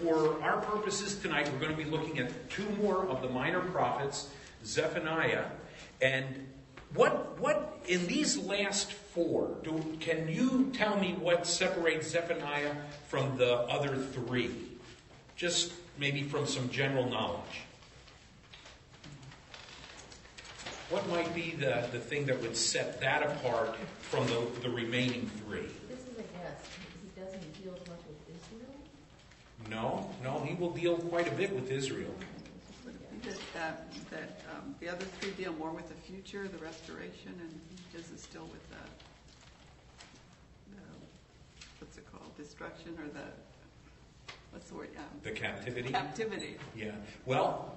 For our purposes tonight, we're going to be looking at two more of the minor prophets, Zephaniah. And what, what in these last four, do, can you tell me what separates Zephaniah from the other three? Just maybe from some general knowledge. What might be the, the thing that would set that apart from the, the remaining three? This is a guess. He doesn't deal much with Israel. No, no, he will deal quite a bit with Israel. That, that, that um, the other three deal more with the future, the restoration, and his is still with the, the, what's it called, destruction or the, what's the word, um, The captivity? captivity. Yeah. Well,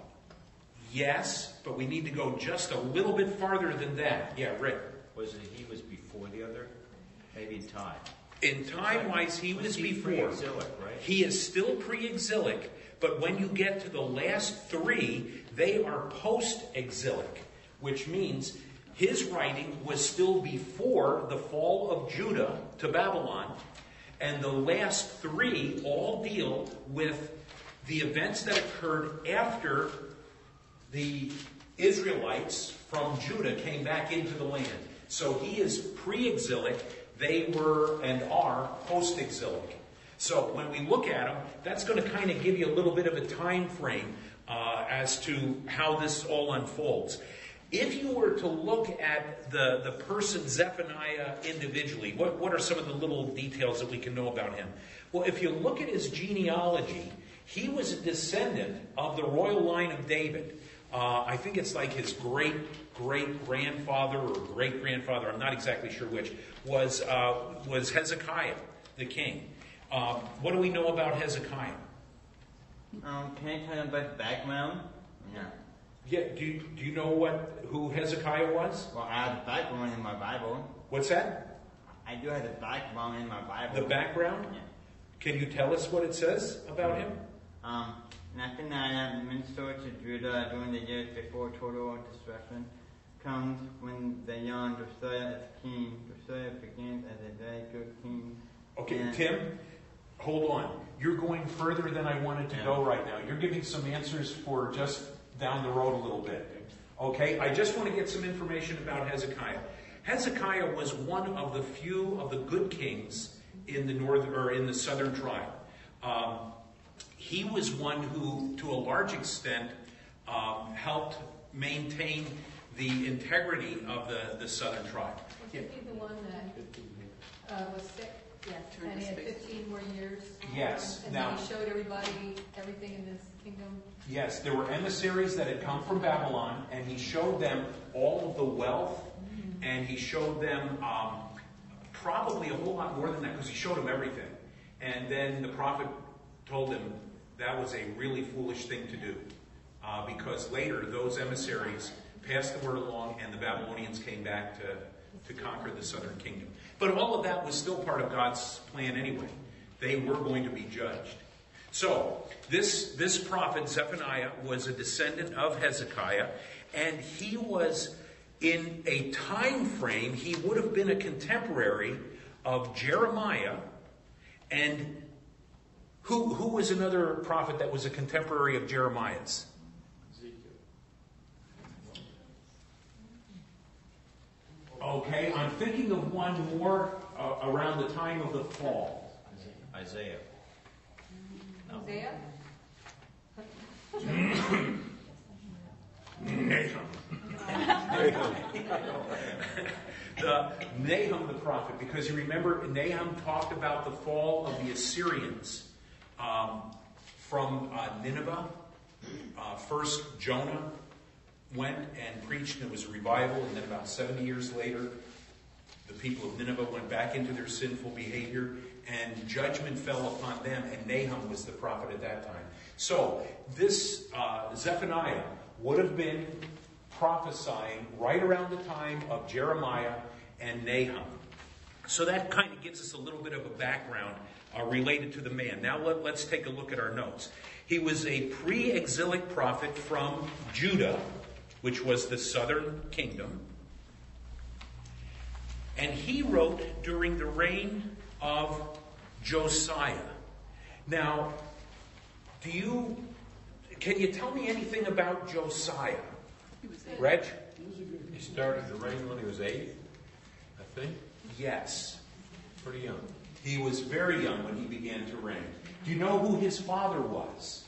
yes, but we need to go just a little bit farther than that. Yeah, Rick. Was it he was before the other? Maybe in time. In time wise, he was before. He is still pre exilic, but when you get to the last three, they are post exilic, which means his writing was still before the fall of Judah to Babylon, and the last three all deal with the events that occurred after the Israelites from Judah came back into the land. So he is pre exilic, they were and are post exilic. So when we look at them, that's going to kind of give you a little bit of a time frame uh, as to how this all unfolds. If you were to look at the, the person Zephaniah individually, what, what are some of the little details that we can know about him? Well, if you look at his genealogy, he was a descendant of the royal line of David. Uh, I think it's like his great great grandfather or great grandfather, I'm not exactly sure which, was, uh, was Hezekiah, the king. Um, what do we know about Hezekiah? Um, can you tell me about the background? Yeah. Yeah, do you, do you know what who Hezekiah was? Well, I have the background in my Bible. What's that? I do have the background in my Bible. The background? Yeah. Can you tell us what it says about him? Um, Zephaniah ministered to Judah during the years before total destruction comes when the young Josiah is king. Josiah begins as a very good king. Okay, And- Tim, hold on. You're going further than I wanted to Yeah. go right now. You're giving some answers for just down the road a little bit. Okay, I just want to get some information about Hezekiah. Hezekiah was one of the few of the good kings in the northern or in the southern tribe. Um, he was one who, to a large extent, um, helped maintain the integrity of the, the southern tribe. Was he the one that uh, was sick? Yes. Turned And he had 15 more years? Yes. And Now- then he showed everybody everything in this kingdom? Yes, there were emissaries that had come from Babylon, and he showed them all of the wealth, and he showed them um, probably a whole lot more than that, because he showed them everything. And then the prophet told him that was a really foolish thing to do, uh, because later those emissaries passed the word along, and the Babylonians came back to, to conquer the southern kingdom. But all of that was still part of God's plan anyway. They were going to be judged. So, this, this prophet, Zephaniah, was a descendant of Hezekiah, and he was in a time frame, he would have been a contemporary of Jeremiah, and who, who was another prophet that was a contemporary of Jeremiah's? Okay, I'm thinking of one more uh, around the time of the fall. Isaiah. No. Hosea? Nahum. the Nahum the prophet, because you remember Nahum talked about the fall of the Assyrians um, from uh, Nineveh. Uh, first, Jonah went and preached, and it was a revival, and then about 70 years later, the people of Nineveh went back into their sinful behavior, and judgment fell upon them, and Nahum was the prophet at that time. So, this uh, Zephaniah would have been prophesying right around the time of Jeremiah and Nahum. So that kind of gives us a little bit of a background uh, related to the man. Now let, let's take a look at our notes. He was a pre exilic prophet from Judah, which was the southern kingdom. And he wrote during the reign of Josiah. Now, Do you, can you tell me anything about Josiah? He was eight. Reg? He started to reign when he was eight, I think, Yes. pretty young. He was very young when he began to reign. Do you know who his father was?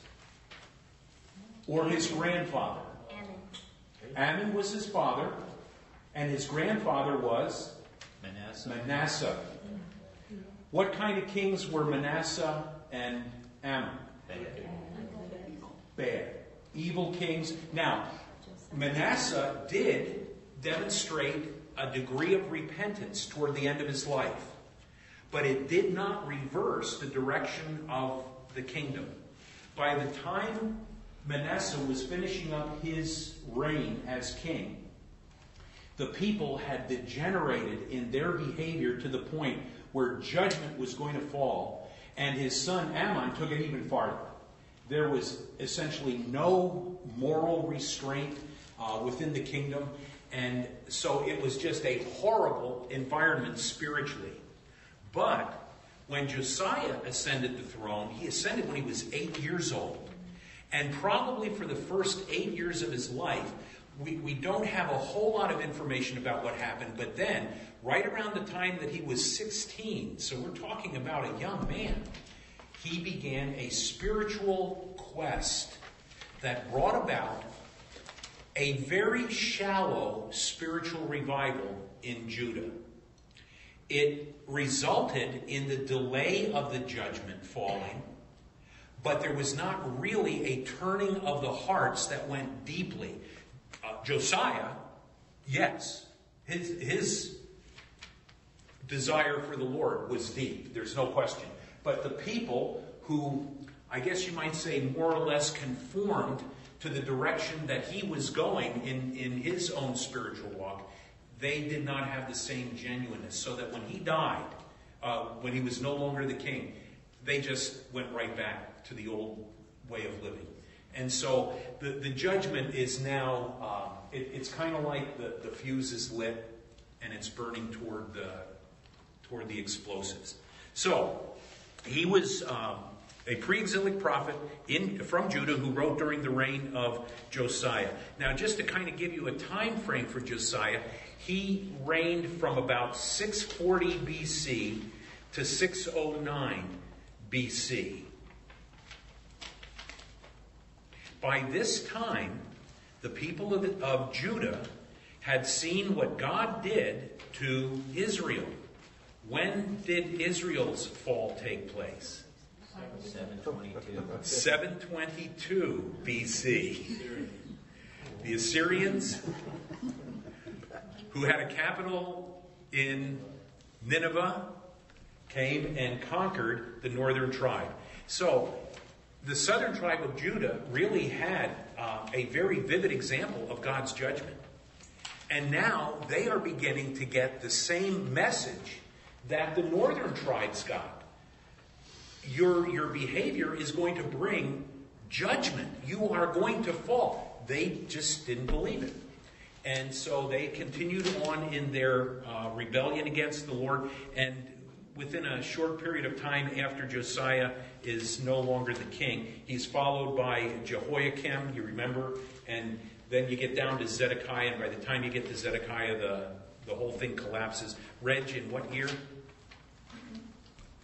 Or his grandfather? Amon was his father, and his grandfather was Manasseh. Manasseh. What kind of kings were Manasseh and Amon? Bad. Evil kings. Now, Manasseh did demonstrate a degree of repentance toward the end of his life, but it did not reverse the direction of the kingdom. By the time Manasseh was finishing up his reign as king, the people had degenerated in their behavior to the point where judgment was going to fall, and his son Amon took it even farther. There was essentially no moral restraint uh, within the kingdom, and so it was just a horrible environment spiritually. But when Josiah ascended the throne, he ascended when he was eight years old. And probably for the first eight years of his life, we, we don't have a whole lot of information about what happened. But then, right around the time that he was 16, so we're talking about a young man, he began a spiritual quest that brought about a very shallow spiritual revival in Judah. It resulted in the delay of the judgment falling, but there was not really a turning of the hearts that went deeply. Uh, Josiah, yes, his, his desire for the Lord was deep, there's no question. But the people who, I guess you might say, more or less conformed to the direction that he was going in, in his own spiritual walk, they did not have the same genuineness. So that when he died, uh, when he was no longer the king, they just went right back to the old way of living. And so the, the judgment is now, um, it, it's kind of like the, the fuse is lit and it's burning toward the, toward the explosives. So he was um, a pre-exilic prophet in, from Judah who wrote during the reign of Josiah. Now, just to kind of give you a time frame for Josiah, he reigned from about 640 BC to 609 BC. By this time, the people of, the, of Judah had seen what God did to Israel. When did Israel's fall take place? 722. 722 BC. The Assyrians, who had a capital in Nineveh, came and conquered the northern tribe. So, the southern tribe of Judah really had uh, a very vivid example of God's judgment. And now they are beginning to get the same message that the northern tribes got. Your, your behavior is going to bring judgment. You are going to fall. They just didn't believe it. And so they continued on in their uh, rebellion against the Lord. And within a short period of time after Josiah is no longer the king, he's followed by Jehoiakim, you remember, and then you get down to Zedekiah, and by the time you get to Zedekiah, the, the whole thing collapses. Reg, in what year?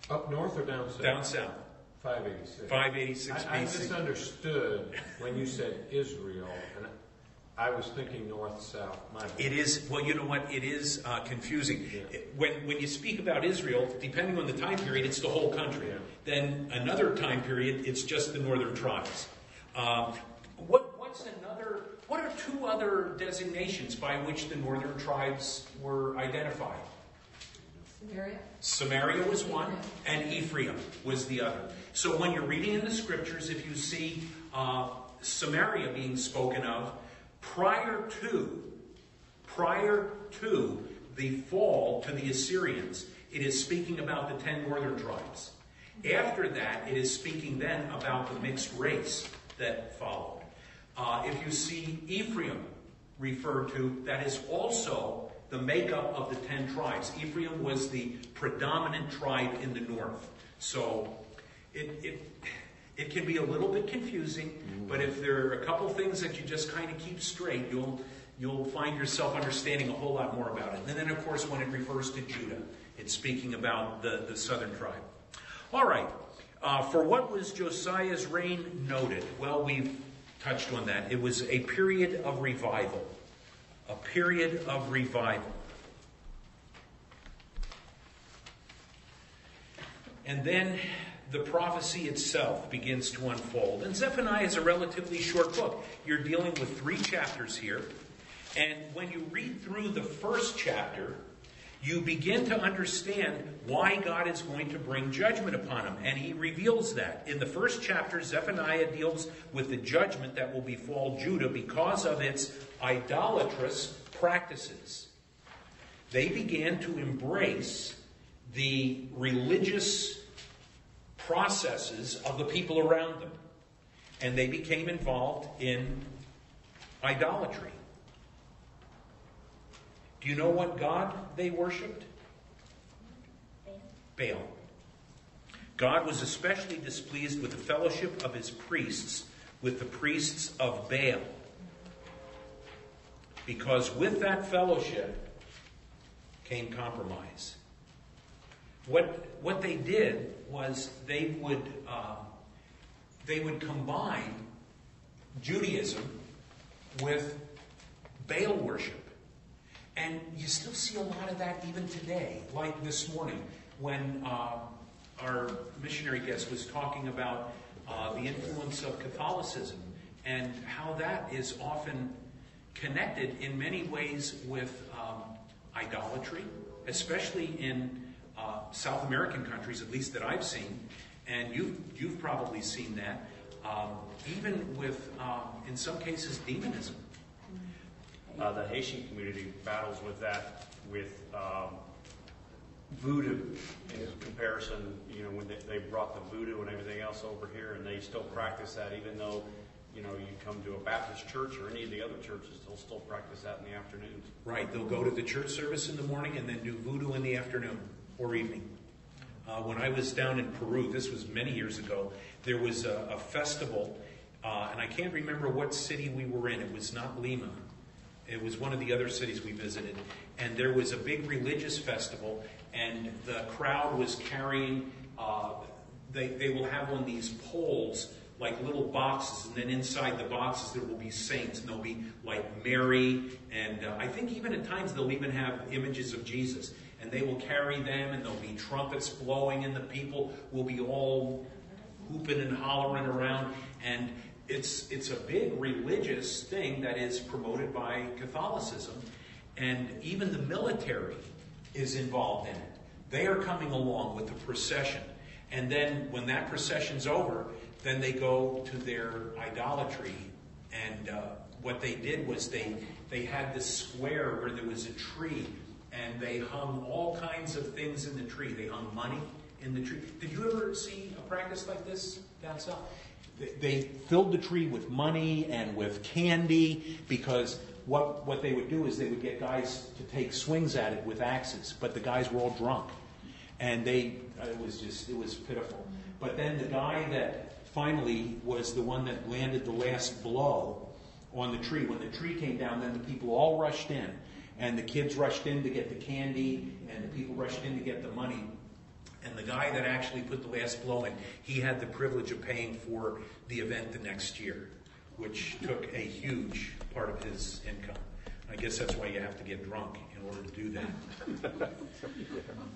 Up north or down south? Down south. 586. 586 I, I BC. misunderstood when you said Israel, and I was thinking north south. It is, well, you know what? It is uh, confusing. Yeah. It- When, when you speak about Israel, depending on the time period, it's the whole country. Yeah. Then another time period, it's just the northern tribes. Um, what, what's another, what are two other designations by which the northern tribes were identified? Samaria. Samaria was one, and Ephraim was the other. So when you're reading in the scriptures, if you see uh, Samaria being spoken of, prior to, prior to the fall to the Assyrians, it is speaking about the ten northern tribes. After that, it is speaking then about the mixed race that followed. Uh, if you see Ephraim referred to, that is also the makeup of the ten tribes. Ephraim was the predominant tribe in the north. So it, it It can be a little bit confusing, but if there are a couple things that you just kind of keep straight, you'll, you'll find yourself understanding a whole lot more about it. And then, of course, when it refers to Judah, it's speaking about the, the southern tribe. All right. Uh, for what was Josiah's reign noted? Well, we've touched on that. It was a period of revival. A period of revival. And then the prophecy itself begins to unfold. And Zephaniah is a relatively short book. You're dealing with three chapters here. And when you read through the first chapter, you begin to understand why God is going to bring judgment upon him. And he reveals that. In the first chapter, Zephaniah deals with the judgment that will befall Judah because of its idolatrous practices. They began to embrace the religious processes of the people around them. And they became involved in idolatry. Do you know what God they worshiped? Baal. God was especially displeased with the fellowship of his priests with the priests of Baal. Because with that fellowship came compromise. What, what they did was they would, uh, they would combine Judaism with Baal worship. And you still see a lot of that even today, like this morning when uh, our missionary guest was talking about uh, the influence of Catholicism and how that is often connected in many ways with um, idolatry, especially in uh, South American countries, at least that I've seen, and you've, you've probably seen that, um, even with, um, in some cases, demonism. Uh, the Haitian community battles with that with um, voodoo in comparison. You know, when they, they brought the voodoo and everything else over here, and they still practice that, even though you know you come to a Baptist church or any of the other churches, they'll still practice that in the afternoons. Right, they'll go to the church service in the morning and then do voodoo in the afternoon or evening. Uh, when I was down in Peru, this was many years ago, there was a, a festival, uh, and I can't remember what city we were in. It was not Lima. It was one of the other cities we visited. And there was a big religious festival, and the crowd was carrying, uh, they, they will have on these poles like little boxes, and then inside the boxes there will be saints, and they'll be like Mary, and uh, I think even at times they'll even have images of Jesus. And they will carry them, and there'll be trumpets blowing, and the people will be all hooping and hollering around. And it's, it's a big religious thing that is promoted by Catholicism, and even the military is involved in it. They are coming along with the procession. And then when that procession's over, then they go to their idolatry. And uh, what they did was they, they had this square where there was a tree, and they hung all kinds of things in the tree. They hung money in the tree. Did you ever see a practice like this down south? they filled the tree with money and with candy because what, what they would do is they would get guys to take swings at it with axes, but the guys were all drunk. And they, uh, it was just, it was pitiful. But then the guy that finally was the one that landed the last blow on the tree, when the tree came down, then the people all rushed in. And the kids rushed in to get the candy, and the people rushed in to get the money. And the guy that actually put the last blow in, he had the privilege of paying for the event the next year, which took a huge part of his income. I guess that's why you have to get drunk in order to do that.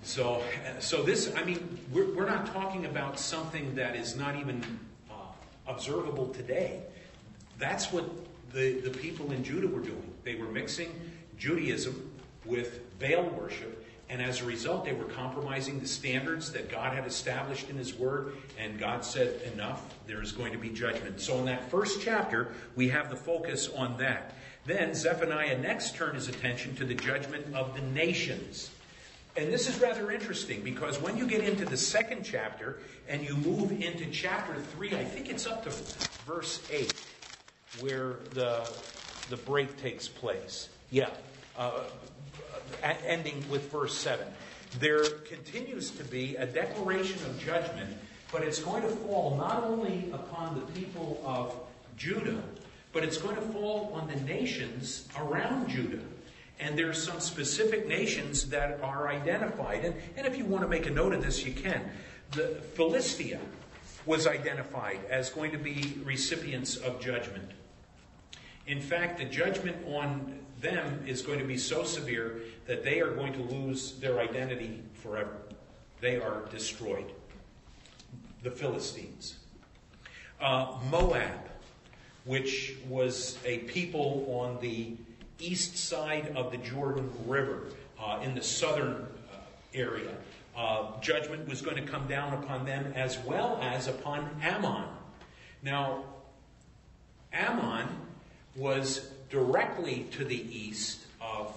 so, so this, I mean, we're, we're not talking about something that is not even uh, observable today. That's what the, the people in Judah were doing. They were mixing Judaism with Baal worship and as a result, they were compromising the standards that God had established in His Word, and God said, Enough, there is going to be judgment. So, in that first chapter, we have the focus on that. Then, Zephaniah next turned his attention to the judgment of the nations. And this is rather interesting because when you get into the second chapter and you move into chapter 3, I think it's up to verse 8, where the, the break takes place. Yeah. Uh, ending with verse 7. There continues to be a declaration of judgment but it's going to fall not only upon the people of Judah, but it's going to fall on the nations around Judah. And there's some specific nations that are identified. And, and if you want to make a note of this, you can. The Philistia was identified as going to be recipients of judgment. In fact, the judgment on them is going to be so severe that they are going to lose their identity forever. They are destroyed. The Philistines. Uh, Moab, which was a people on the east side of the Jordan River, uh, in the southern uh, area. Uh, judgment was going to come down upon them as well as upon Ammon. Now, Ammon was directly to the east of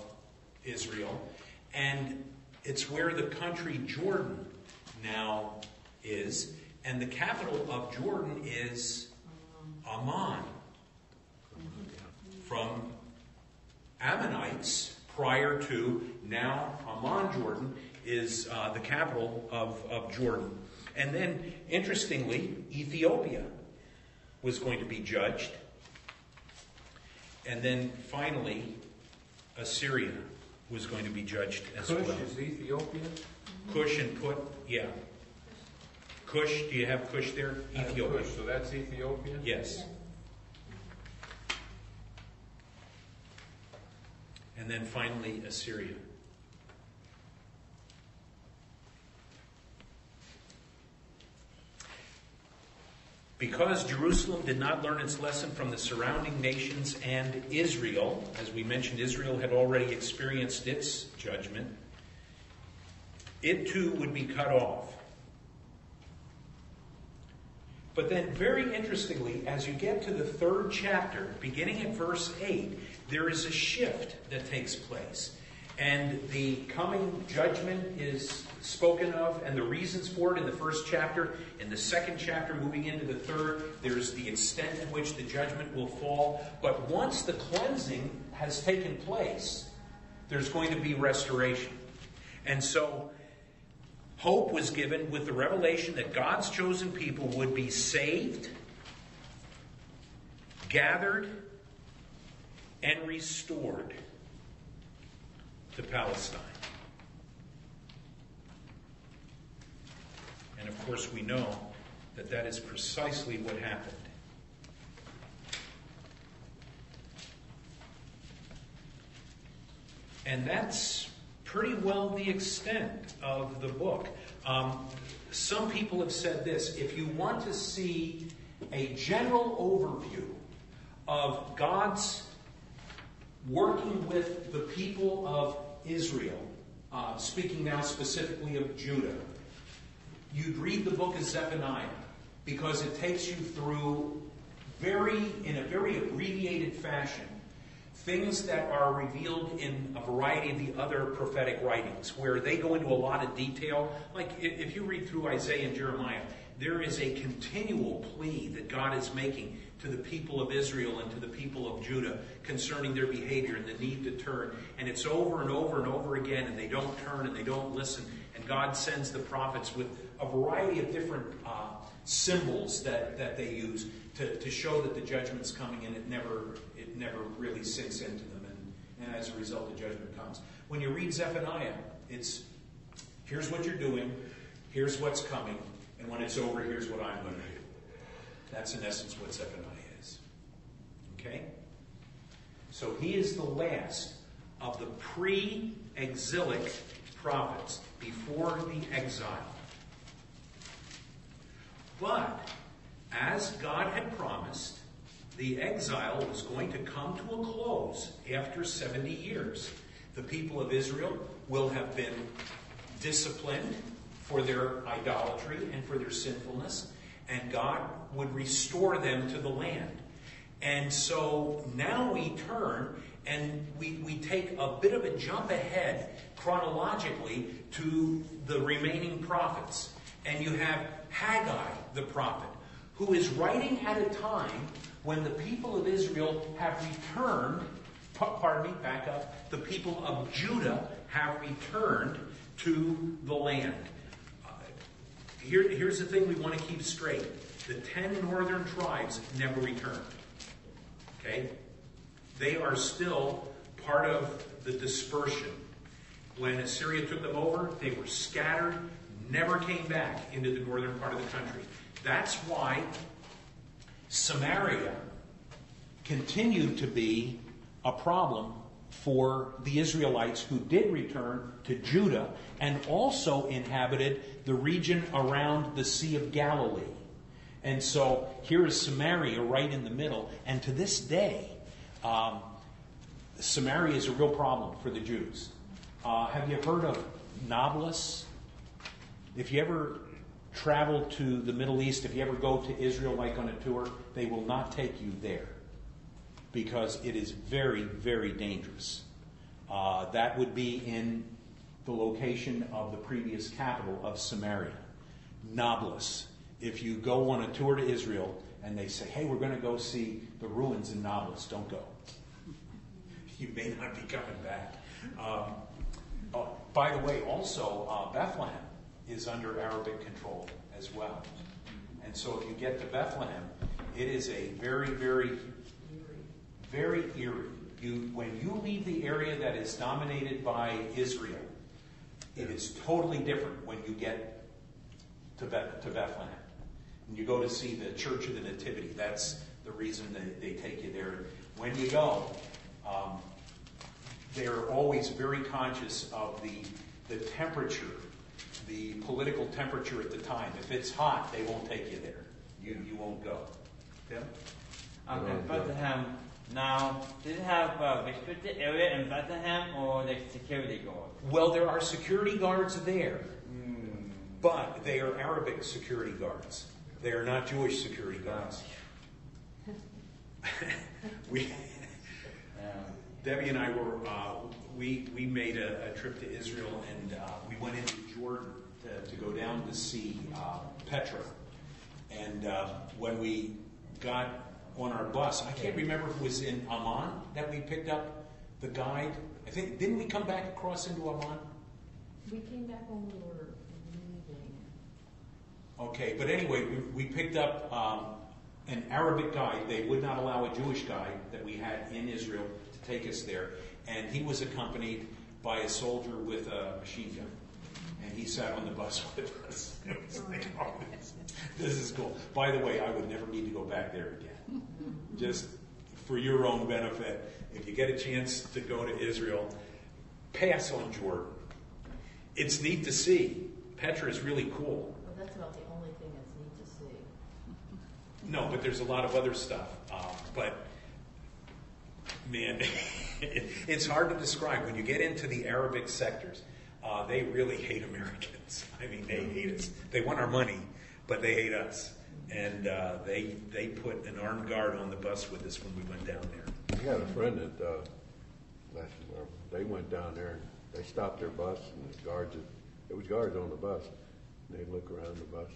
Israel, and it's where the country Jordan now is, and the capital of Jordan is Amman. From Ammonites prior to now Amman, Jordan, is uh, the capital of, of Jordan. And then, interestingly, Ethiopia was going to be judged. And then finally, Assyria was going to be judged as Cush well. is Ethiopian? Cush and Put, yeah. Cush, do you have Cush there? I have Ethiopia. Cush, So that's Ethiopian? Yes. And then finally, Assyria. Because Jerusalem did not learn its lesson from the surrounding nations and Israel, as we mentioned, Israel had already experienced its judgment, it too would be cut off. But then, very interestingly, as you get to the third chapter, beginning at verse 8, there is a shift that takes place. And the coming judgment is spoken of, and the reasons for it in the first chapter. In the second chapter, moving into the third, there's the extent to which the judgment will fall. But once the cleansing has taken place, there's going to be restoration. And so, hope was given with the revelation that God's chosen people would be saved, gathered, and restored to Palestine. And of course, we know that that is precisely what happened. And that's pretty well the extent of the book. Um, some people have said this if you want to see a general overview of God's working with the people of Israel, uh, speaking now specifically of Judah, you'd read the book of Zephaniah because it takes you through very, in a very abbreviated fashion, things that are revealed in a variety of the other prophetic writings, where they go into a lot of detail. Like if you read through Isaiah and Jeremiah, there is a continual plea that God is making to the people of Israel and to the people of Judah concerning their behavior and the need to turn. And it's over and over and over again, and they don't turn and they don't listen. And God sends the prophets with a variety of different uh, symbols that, that they use to, to show that the judgment's coming, and it never it never really sinks into them, and, and as a result, the judgment comes. When you read Zephaniah, it's here's what you're doing, here's what's coming, and when it's over, here's what I'm going to do. That's in essence what Zephaniah is. Okay? So he is the last of the pre exilic prophets before the exile. But, as God had promised, the exile was going to come to a close after 70 years. The people of Israel will have been disciplined for their idolatry and for their sinfulness, and God would restore them to the land. And so now we turn and we, we take a bit of a jump ahead chronologically to the remaining prophets. And you have Haggai, the prophet, who is writing at a time when the people of Israel have returned, pardon me, back up, the people of Judah have returned to the land. Here, here's the thing we want to keep straight. The ten northern tribes never returned. Okay? They are still part of the dispersion. When Assyria took them over, they were scattered, never came back into the northern part of the country. That's why Samaria continued to be a problem for the Israelites who did return to Judah and also inhabited the region around the Sea of Galilee. And so here is Samaria right in the middle. And to this day, um, Samaria is a real problem for the Jews. Uh, have you heard of Nablus? If you ever travel to the Middle East, if you ever go to Israel like on a tour, they will not take you there because it is very, very dangerous. Uh, that would be in the location of the previous capital of Samaria, Nablus. If you go on a tour to Israel and they say, hey, we're going to go see the ruins in Nablus, don't go. You may not be coming back. Um, oh, by the way, also, uh, Bethlehem is under Arabic control as well. And so if you get to Bethlehem, it is a very, very very eerie. You, when you leave the area that is dominated by Israel, it is totally different when you get to, Beth, to Bethlehem. And you go to see the Church of the Nativity. That's the reason they, they take you there. When you go, um, they're always very conscious of the, the temperature, the political temperature at the time. If it's hot, they won't take you there. You, you won't go. Tim? Um, in Bethlehem, now, did it have a restricted area in Bethlehem or the security guards? Well, there are security guards there, but they are Arabic security guards. They are not Jewish security guards. we, Debbie and I were, uh, we, we made a, a trip to Israel and uh, we went into Jordan to, to go down to see uh, Petra. And uh, when we got on our bus, I can't remember if it was in Amman that we picked up the guide. I think, didn't we come back across into Amman? We came back when we were leaving. Okay, but anyway, we, we picked up um, an Arabic guide. They would not allow a Jewish guide that we had in Israel to take us there. And he was accompanied by a soldier with a machine gun. And he sat on the bus with us. It was like, oh, this, this is cool. By the way, I would never need to go back there again. Just for your own benefit, if you get a chance to go to Israel, pass on Jordan. It's neat to see. Petra is really cool. Well, that's about the only thing that's neat to see. No, but there's a lot of other stuff. Um, but man, it's hard to describe. When you get into the Arabic sectors, uh, they really hate Americans. I mean, they hate us. They want our money, but they hate us. And uh, they they put an armed guard on the bus with us when we went down there. I had a friend that, uh, last, uh, they went down there and they stopped their bus and the guards, there was guards on the bus. And they'd look around the bus,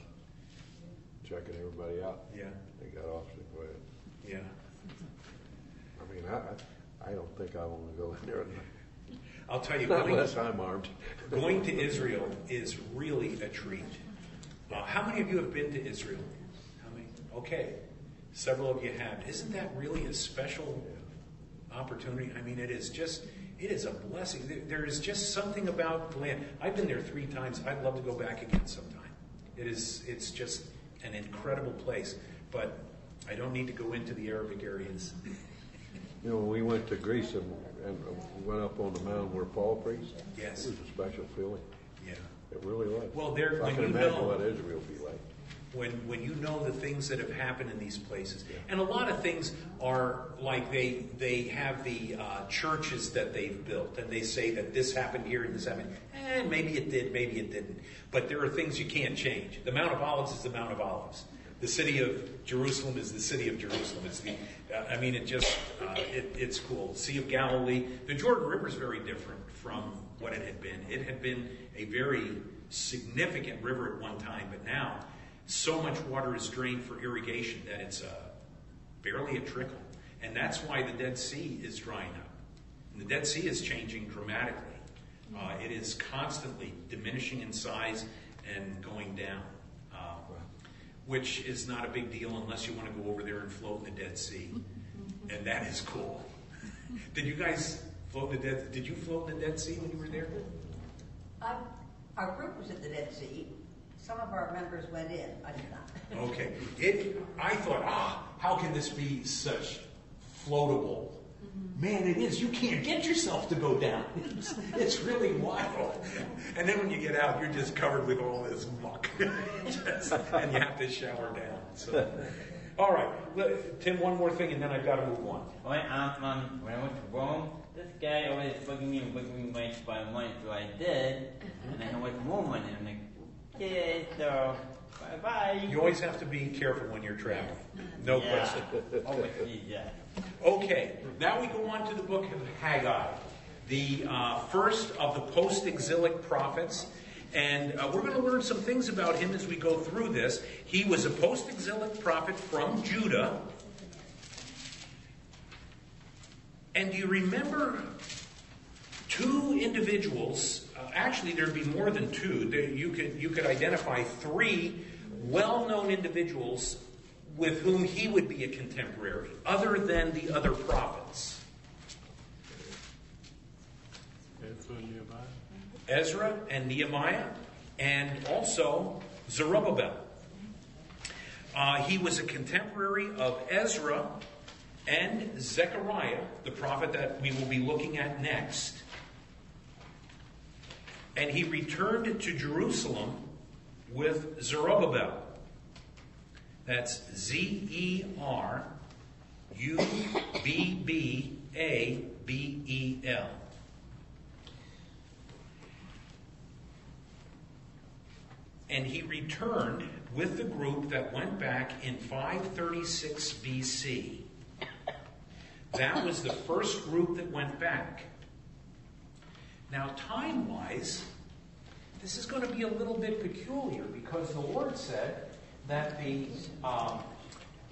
checking everybody out. Yeah, They got off and quit. yeah. I mean, I, I, I don't think I want to go in there I'll tell you, going, unless I'm armed. going to Israel is really a treat. Uh, how many of you have been to Israel? How many? Okay, several of you have. Isn't that really a special opportunity? I mean, it is just, it is a blessing. There- There is just something about the land. I've been there three times. I'd love to go back again sometime. It is, it's just an incredible place. But I don't need to go into the Arabic areas. You know, when we went to Greece and, and went up on the mountain where Paul preached. Yes. It was a special feeling. Yeah. It really was. Well, there- I when can you imagine know- what Israel would be like. when when you know the things that have happened in these places and a lot of things are like they they have the uh, churches that they've built and they say that this happened here and this happened eh, maybe it did maybe it didn't but there are things you can't change the mount of olives is the mount of olives the city of jerusalem is the city of jerusalem it's the uh, i mean it just uh, it, it's cool sea of galilee the jordan river is very different from what it had been it had been a very significant river at one time but now so much water is drained for irrigation that it's uh, barely a trickle. And that's why the Dead Sea is drying up. And the Dead Sea is changing dramatically. Uh, it is constantly diminishing in size and going down. Which is not a big deal unless you want to go over there and float in the Dead Sea. And that is cool. Did you guys float in the Dead, did you float in the Dead Sea when you were there? I- Our group was at the Dead Sea. Some of our members went in. I did not. Okay. It, I thought, ah, how can this be such floatable? Man, it is. You can't get yourself to go down. It's, it's really wild. And then when you get out, you're just covered with all this muck. Just- and you have to shower down. So, all right. Let- Tim, one more thing, and then I've got to move on. When, um, um, when I went to Rome, this guy always bugging me and bugging me month by month, so I did. And then I went more money, and I'm like, okay, so bye bye. You always have to be careful when you're traveling. No yeah. question. Always need that. Okay, now we go on to the book of Haggai, the uh, first of the post exilic prophets. And uh, we're going to learn some things about him as we go through this. He was a post exilic prophet from Judah. And do you remember two individuals? Uh, actually, there'd be more than two. You could you could identify three well-known individuals with whom he would be a contemporary, other than the other prophets. Ezra and Nehemiah, and also Zerubbabel. Uh, he was a contemporary of Ezra and Zechariah, the prophet that we will be looking at next. And he returned to Jerusalem with Zerubbabel. That's Z E R U B B A B E L. And he returned with the group that went back in 536 BC. That was the first group that went back. Now, time wise, this is going to be a little bit peculiar because the Lord said that the, um,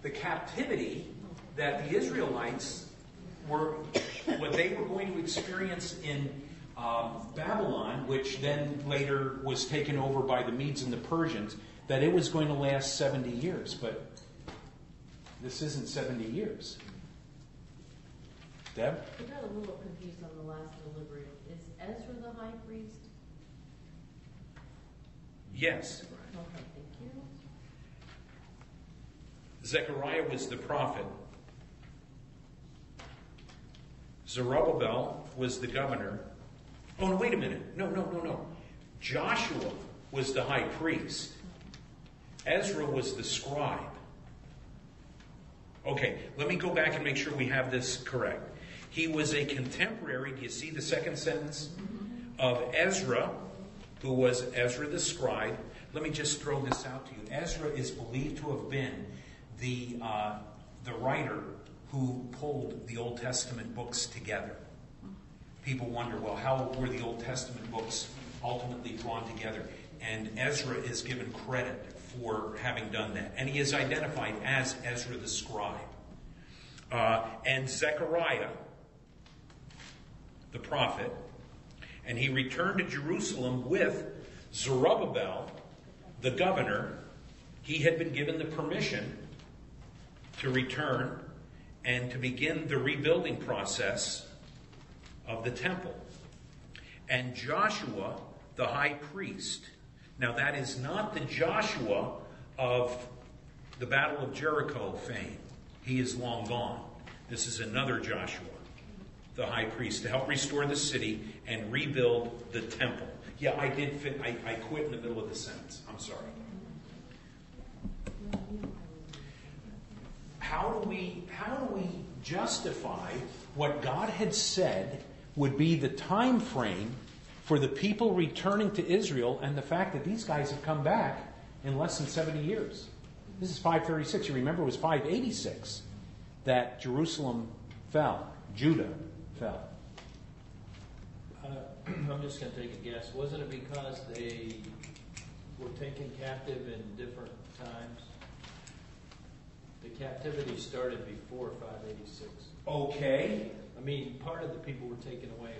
the captivity that the Israelites were, what they were going to experience in um, Babylon, which then later was taken over by the Medes and the Persians, that it was going to last 70 years. But this isn't 70 years. Deb? I got a little confused on the last delivery. Is Ezra the high priest? Yes. Okay. Zechariah was the prophet. Zerubbabel was the governor. Oh, no, wait a minute. No, no, no, no. Joshua was the high priest. Ezra was the scribe. Okay, let me go back and make sure we have this correct. He was a contemporary, do you see the second sentence? Of Ezra, who was Ezra the scribe. Let me just throw this out to you. Ezra is believed to have been the, uh, the writer who pulled the Old Testament books together. People wonder, well, how were the Old Testament books ultimately drawn together? And Ezra is given credit for having done that. And he is identified as Ezra the scribe. Uh, and Zechariah, the prophet, and he returned to Jerusalem with Zerubbabel, the governor. He had been given the permission to return and to begin the rebuilding process of the temple. And Joshua, the high priest. Now, that is not the Joshua of the Battle of Jericho fame. He is long gone. This is another Joshua, the high priest, to help restore the city and rebuild the temple. Yeah, I did fit, I, I quit in the middle of the sentence. I'm sorry. How do we, how do we justify what God had said would be the time frame for the people returning to Israel and the fact that these guys have come back in less than 70 years? This is 536. You remember it was 586 that Jerusalem fell, Judah fell. Uh, I'm just gonna take a guess. Wasn't it because they were taken captive in different times? The captivity started before five eighty-six. Okay. I mean, part of the people were taken away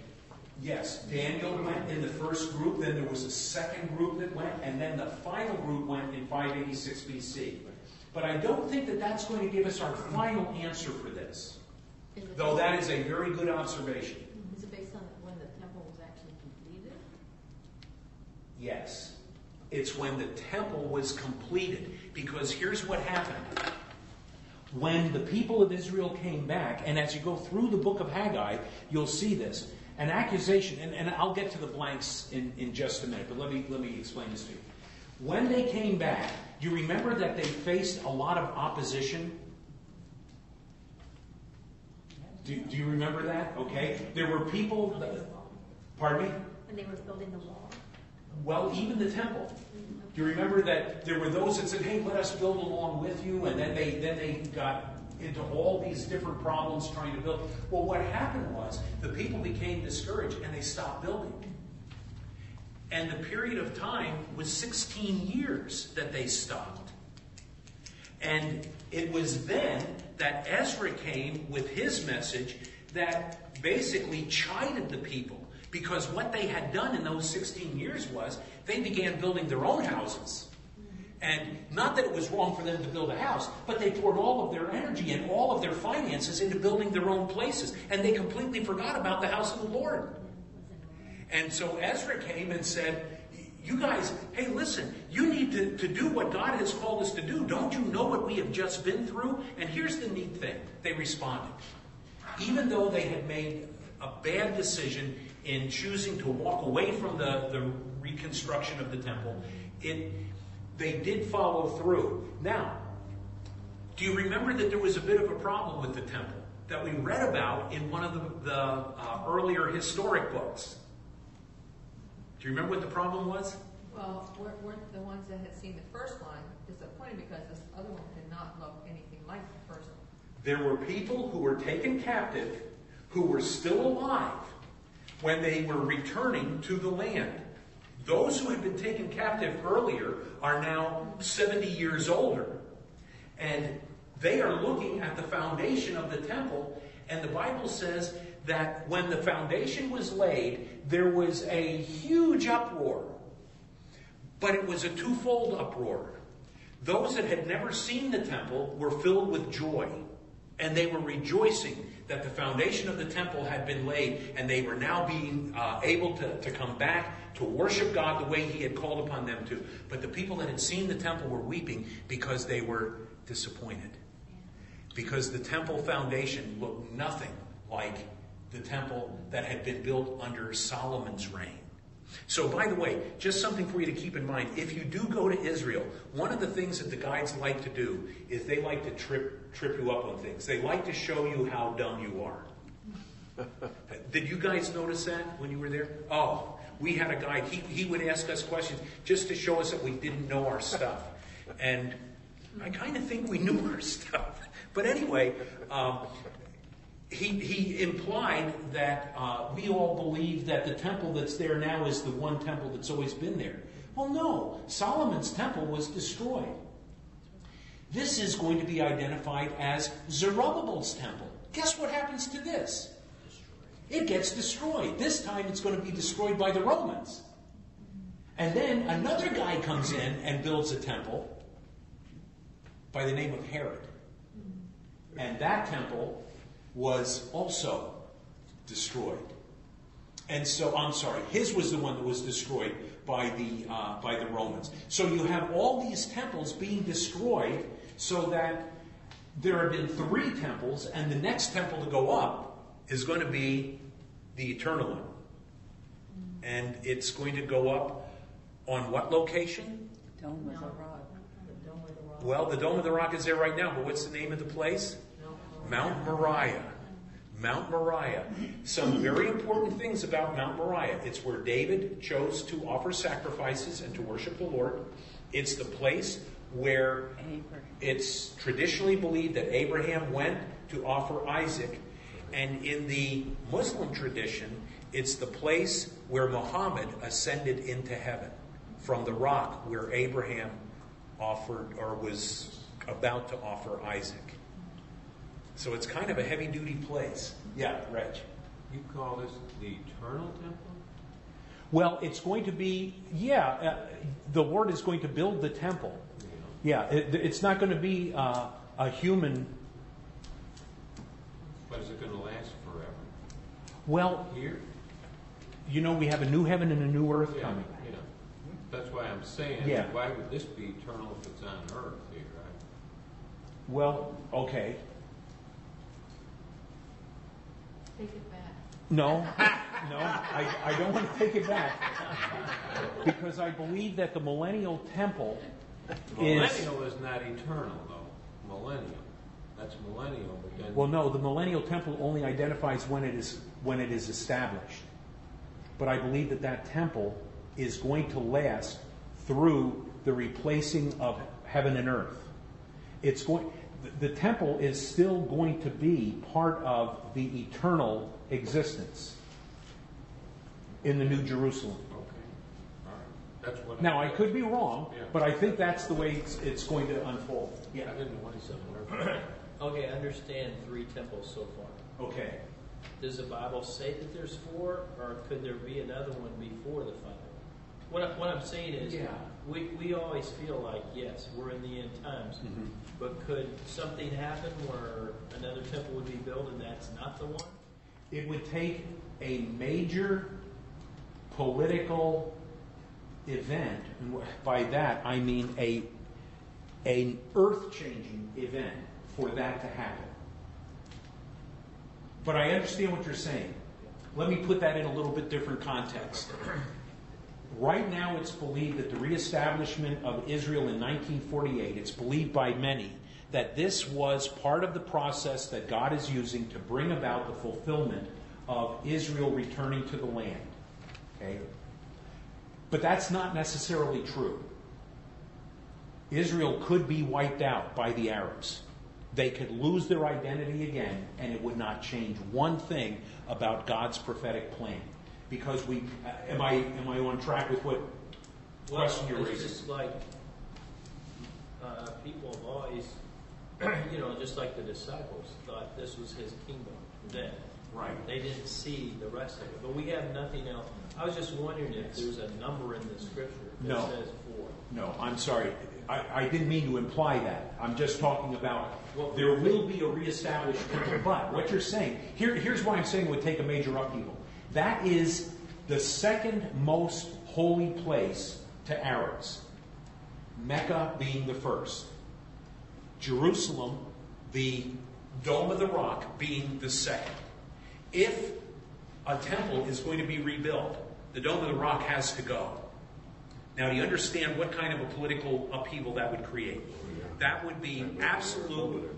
Yes, Daniel went in the first group, then there was a second group that went, and then the final group went in 586 BC. But I don't think that that's going to give us our final answer for this, though that is a very good observation. Mm-hmm. Is it based on when the temple was actually completed? Yes. It's when the temple was completed. Because here's what happened. When the people of Israel came back, and as you go through the book of Haggai, you'll see this. An accusation, and, and I'll get to the blanks in, in just a minute, but let me, let me explain this to you. When they came back, you remember that they faced a lot of opposition? Do, do you remember that? Okay. There were people, that, pardon me? When they were building the wall. Well, even the temple. Mm-hmm. You remember that there were those that said, "Hey, let us build along with you," and then they then they got into all these different problems trying to build. Well, what happened was the people became discouraged and they stopped building. And the period of time was 16 years that they stopped. And it was then that Ezra came with his message that basically chided the people because what they had done in those 16 years was they began building their own houses. And not that it was wrong for them to build a house, but they poured all of their energy and all of their finances into building their own places. And they completely forgot about the house of the Lord. And so Ezra came and said, You guys, hey, listen, you need to, to do what God has called us to do. Don't you know what we have just been through? And here's the neat thing they responded. Even though they had made a bad decision in choosing to walk away from the, the reconstruction of the temple, it, they did follow through. Now, do you remember that there was a bit of a problem with the temple that we read about in one of the, the uh, earlier historic books? Do you remember what the problem was? Well, weren't, weren't the ones that had seen the first one disappointed because this other one did not look anything like the first one? There were people who were taken captive who were still alive when they were returning to the land. Those who had been taken captive earlier are now 70 years older. And they are looking at the foundation of the temple, and the Bible says that when the foundation was laid, there was a huge uproar. But it was a twofold uproar. Those that had never seen the temple were filled with joy, and they were rejoicing that the foundation of the temple had been laid, and they were now being uh, able to, to come back to worship God the way He had called upon them to. But the people that had seen the temple were weeping because they were disappointed. Because the temple foundation looked nothing like the temple that had been built under Solomon's reign. So, by the way, just something for you to keep in mind. If you do go to Israel, one of the things that the guides like to do is they like to trip, trip you up on things. They like to show you how dumb you are. Did you guys notice that when you were there? Oh, we had a guide. He, he would ask us questions just to show us that we didn't know our stuff. And I kind of think we knew our stuff. But anyway, um, he, he implied that uh, we all believe that the temple that's there now is the one temple that's always been there. Well, no. Solomon's temple was destroyed. This is going to be identified as Zerubbabel's temple. Guess what happens to this? It gets destroyed. This time it's going to be destroyed by the Romans. And then another guy comes in and builds a temple by the name of Herod. And that temple was also destroyed. And so, I'm sorry, his was the one that was destroyed by the, uh, by the Romans. So you have all these temples being destroyed so that there have been three temples, and the next temple to go up is going to be the eternal one. And it's going to go up on what location? Dome with a rod. The dome of the rock. Well, the Dome of the Rock is there right now, but what's the name of the place? Mount Moriah. Mount Moriah. Some very important things about Mount Moriah. It's where David chose to offer sacrifices and to worship the Lord. It's the place where it's traditionally believed that Abraham went to offer Isaac. And in the Muslim tradition, it's the place where Muhammad ascended into heaven from the rock where Abraham offered or was about to offer Isaac. So it's kind of a heavy duty place. Yeah, Reg. You call this the eternal temple? Well, it's going to be, yeah, uh, the Lord is going to build the temple. Yeah, it, it's not going to be uh, a human. But is it going to last forever? Well, Here? you know, we have a new heaven and a new earth Yeah, coming. yeah. That's why I'm saying, Yeah. why would this be eternal if it's on earth here, right? Well, okay. Take it back. No, no, I, I don't want to take it back. Because I believe that the millennial temple is. Millennial is not eternal, though. Millennial. That's millennial, but then. Well, no, the millennial temple only identifies when it is, when it is established. But I believe that that temple is going to last through the replacing of heaven and earth. It's going, the, the temple is still going to be part of the eternal existence in the New Jerusalem. Okay. All right. That's what. Now, I could be wrong, Yeah. but I think that's the way it's, it's going to unfold. Yeah. I didn't want to say Okay, I understand three temples so far. Okay. Does the Bible say that there's four, or could there be another one before the final? What, I, what I'm saying is, Yeah. We, we always feel like, yes, we're in the end times, Mhm. but could something happen where another temple would be built and that's not the one? It would take a major political event, and by that I mean a an earth-changing event for that to happen. But I understand what you're saying. Let me put that in a little bit different context. Right now, it's believed that the reestablishment of Israel in 1948, it's believed by many that this was part of the process that God is using to bring about the fulfillment of Israel returning to the land. Okay? But that's not necessarily true. Israel could be wiped out by the Arabs. They could lose their identity again, and it would not change one thing about God's prophetic plan. Because we, uh, am I am I on track with what question you're Well, raising? It's just like, uh, people have always, you know, just like the disciples thought this was his kingdom then. Right. They didn't see the rest of it, but we have nothing else. I was just wondering if there's a number in the scripture that No. says four. No, I'm sorry. I, I didn't mean to imply that. I'm just talking about there will be a reestablished. But what you're saying, here, here's why I'm saying it would take a major upheaval. That is the second most holy place to Arabs, Mecca being the first, Jerusalem, the Dome of the Rock, being the second. If a temple is going to be rebuilt, the Dome of the Rock has to go. Now, do you understand what kind of a political upheaval that would create? That would be absolute,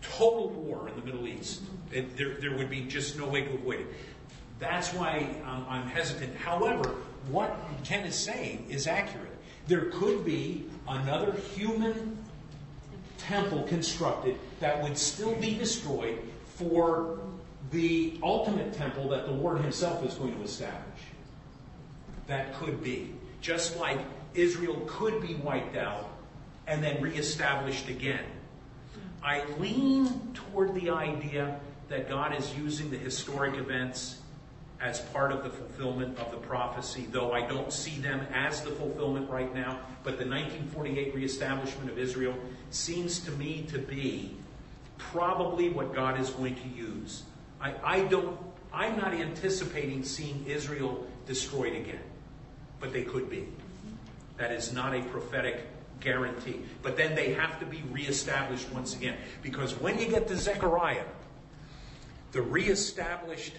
total war in the Middle East. It, there, there would be just no way to avoid it. That's why I'm, I'm hesitant. However, what Ken is saying is accurate. There could be another human temple constructed that would still be destroyed for the ultimate temple that the Lord Himself is going to establish. That could be. Just like Israel could be wiped out and then reestablished again. I lean toward the idea that God is using the historic events as part of the fulfillment of the prophecy, though I don't see them as the fulfillment right now. But the 1948 reestablishment of Israel seems to me to be probably what God is going to use. I, I don't, I'm not anticipating seeing Israel destroyed again, but they could be. That is not a prophetic guarantee. But then they have to be reestablished once again. Because when you get to Zechariah, the reestablished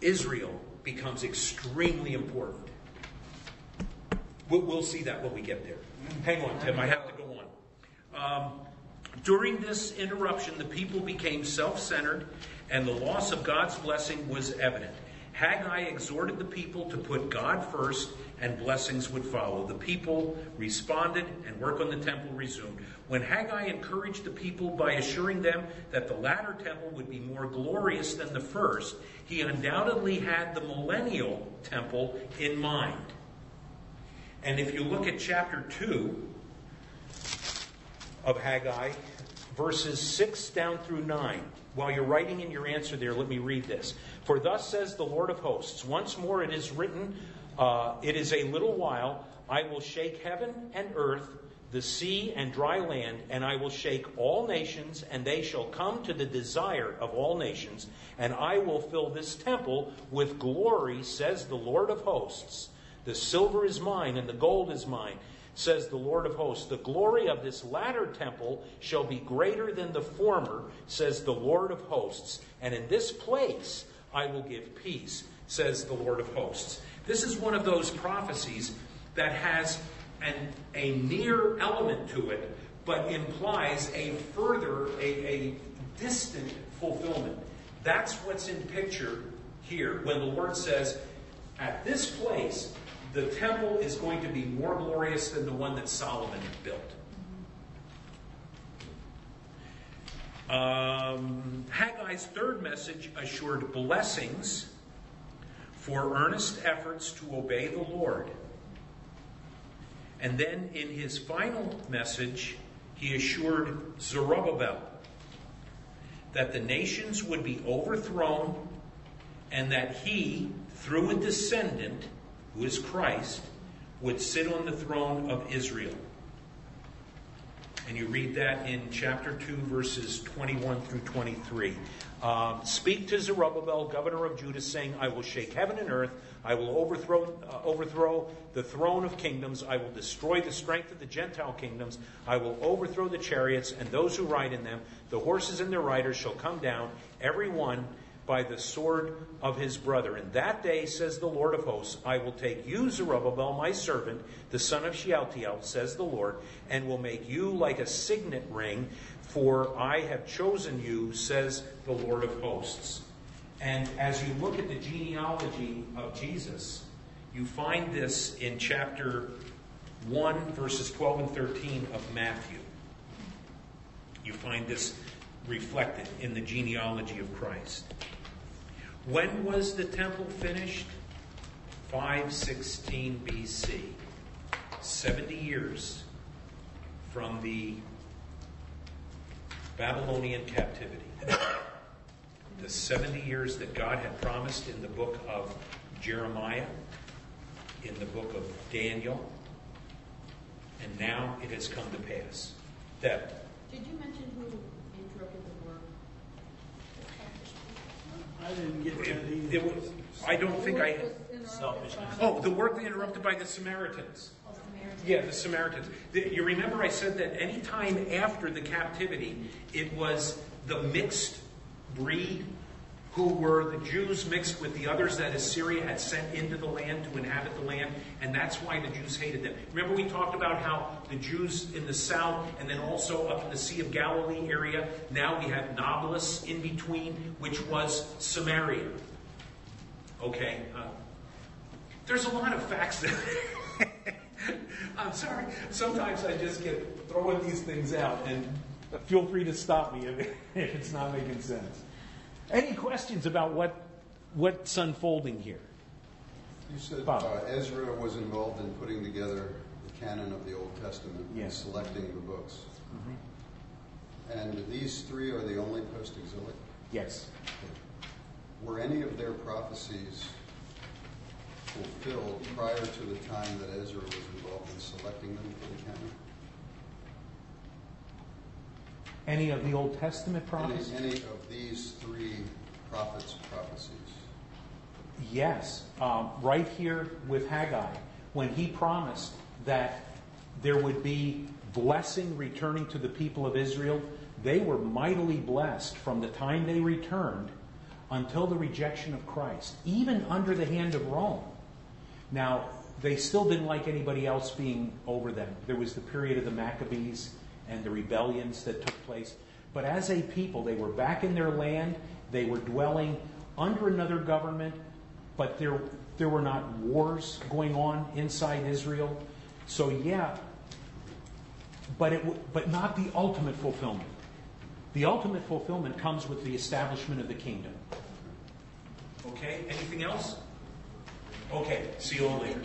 Israel becomes extremely important. We'll, see that when we get there. Hang on, Tim, I have to go on. Um, during this interruption, the people became self centered, and the loss of God's blessing was evident. Haggai exhorted the people to put God first, and blessings would follow. The people responded, and work on the temple resumed. When Haggai encouraged the people by assuring them that the latter temple would be more glorious than the first, he undoubtedly had the millennial temple in mind. And if you look at chapter 2 of Haggai, verses 6 down through 9. While you're writing in your answer there, let me read this. For thus says the Lord of hosts, once more it is written, uh, it is a little while, I will shake heaven and earth, the sea and dry land, and I will shake all nations, and they shall come to the desire of all nations, and I will fill this temple with glory, says the Lord of hosts. The silver is mine, and the gold is mine, says the Lord of hosts. The glory of this latter temple shall be greater than the former, says the Lord of hosts. And in this place I will give peace, says the Lord of hosts. This is one of those prophecies that has an, a near element to it, but implies a further, a, a distant fulfillment. That's what's in picture here when the Lord says, at this place, the temple is going to be more glorious than the one that Solomon built. Um, Haggai's third message assured blessings for earnest efforts to obey the Lord. And then in his final message, he assured Zerubbabel that the nations would be overthrown and that he, through a descendant, who is Christ, would sit on the throne of Israel. And you read that in chapter 2, verses 21 through 23. Um, Speak to Zerubbabel, governor of Judah, saying, I will shake heaven and earth. I will overthrow, uh, overthrow the throne of kingdoms. I will destroy the strength of the Gentile kingdoms. I will overthrow the chariots and those who ride in them. The horses and their riders shall come down, every one by the sword of his brother. In that day, says the Lord of hosts, I will take you, Zerubbabel, my servant, the son of Shealtiel, says the Lord, and will make you like a signet ring, for I have chosen you, says the Lord of hosts. And as you look at the genealogy of Jesus, you find this in chapter 1, verses 12 and 13 of Matthew. You find this reflected in the genealogy of Christ. When was the temple finished? 516 BC. 70 years from the Babylonian captivity. The 70 years that God had promised in the book of Jeremiah, in the book of Daniel, and now it has come to pass. Deb. Did you mention who interrupted the work? I didn't get that It, either. it was, I don't think I. Selfishness. Oh, the work that interrupted by the Samaritans. Oh, Samaritan. Yeah, the Samaritans. The- You remember I said that any time after the captivity, it was the mixed breed who were the Jews mixed with the others that Assyria had sent into the land to inhabit the land, and that's why the Jews hated them. Remember we talked about how the Jews in the south and then also up in the Sea of Galilee area, now we have Nablus in between, which was Samaria. Okay, uh, there's a lot of facts there. I'm sorry. Sometimes I just get throwing these things out, and feel free to stop me if, if it's not making sense. Any questions about what what's unfolding here? You said uh, Ezra was involved in putting together the canon of the Old Testament, and selecting the books. And these three are the only post-exilic? Yes. Were any of their prophecies fulfilled prior to the time that Ezra was involved in selecting them for the canon? Any of the Old Testament prophets? any of these three prophets' prophecies? Yes, um, right here with Haggai, when he promised that there would be blessing returning to the people of Israel, they were mightily blessed from the time they returned until the rejection of Christ, even under the hand of Rome. Now, they still didn't like anybody else being over them. There was the period of the Maccabees and the rebellions that took place. But as a people, they were back in their land. They were dwelling under another government, but there, there were not wars going on inside Israel. So, yeah, but, it, but not the ultimate fulfillment. The ultimate fulfillment comes with the establishment of the kingdom. Okay, anything else? Okay, see you all later.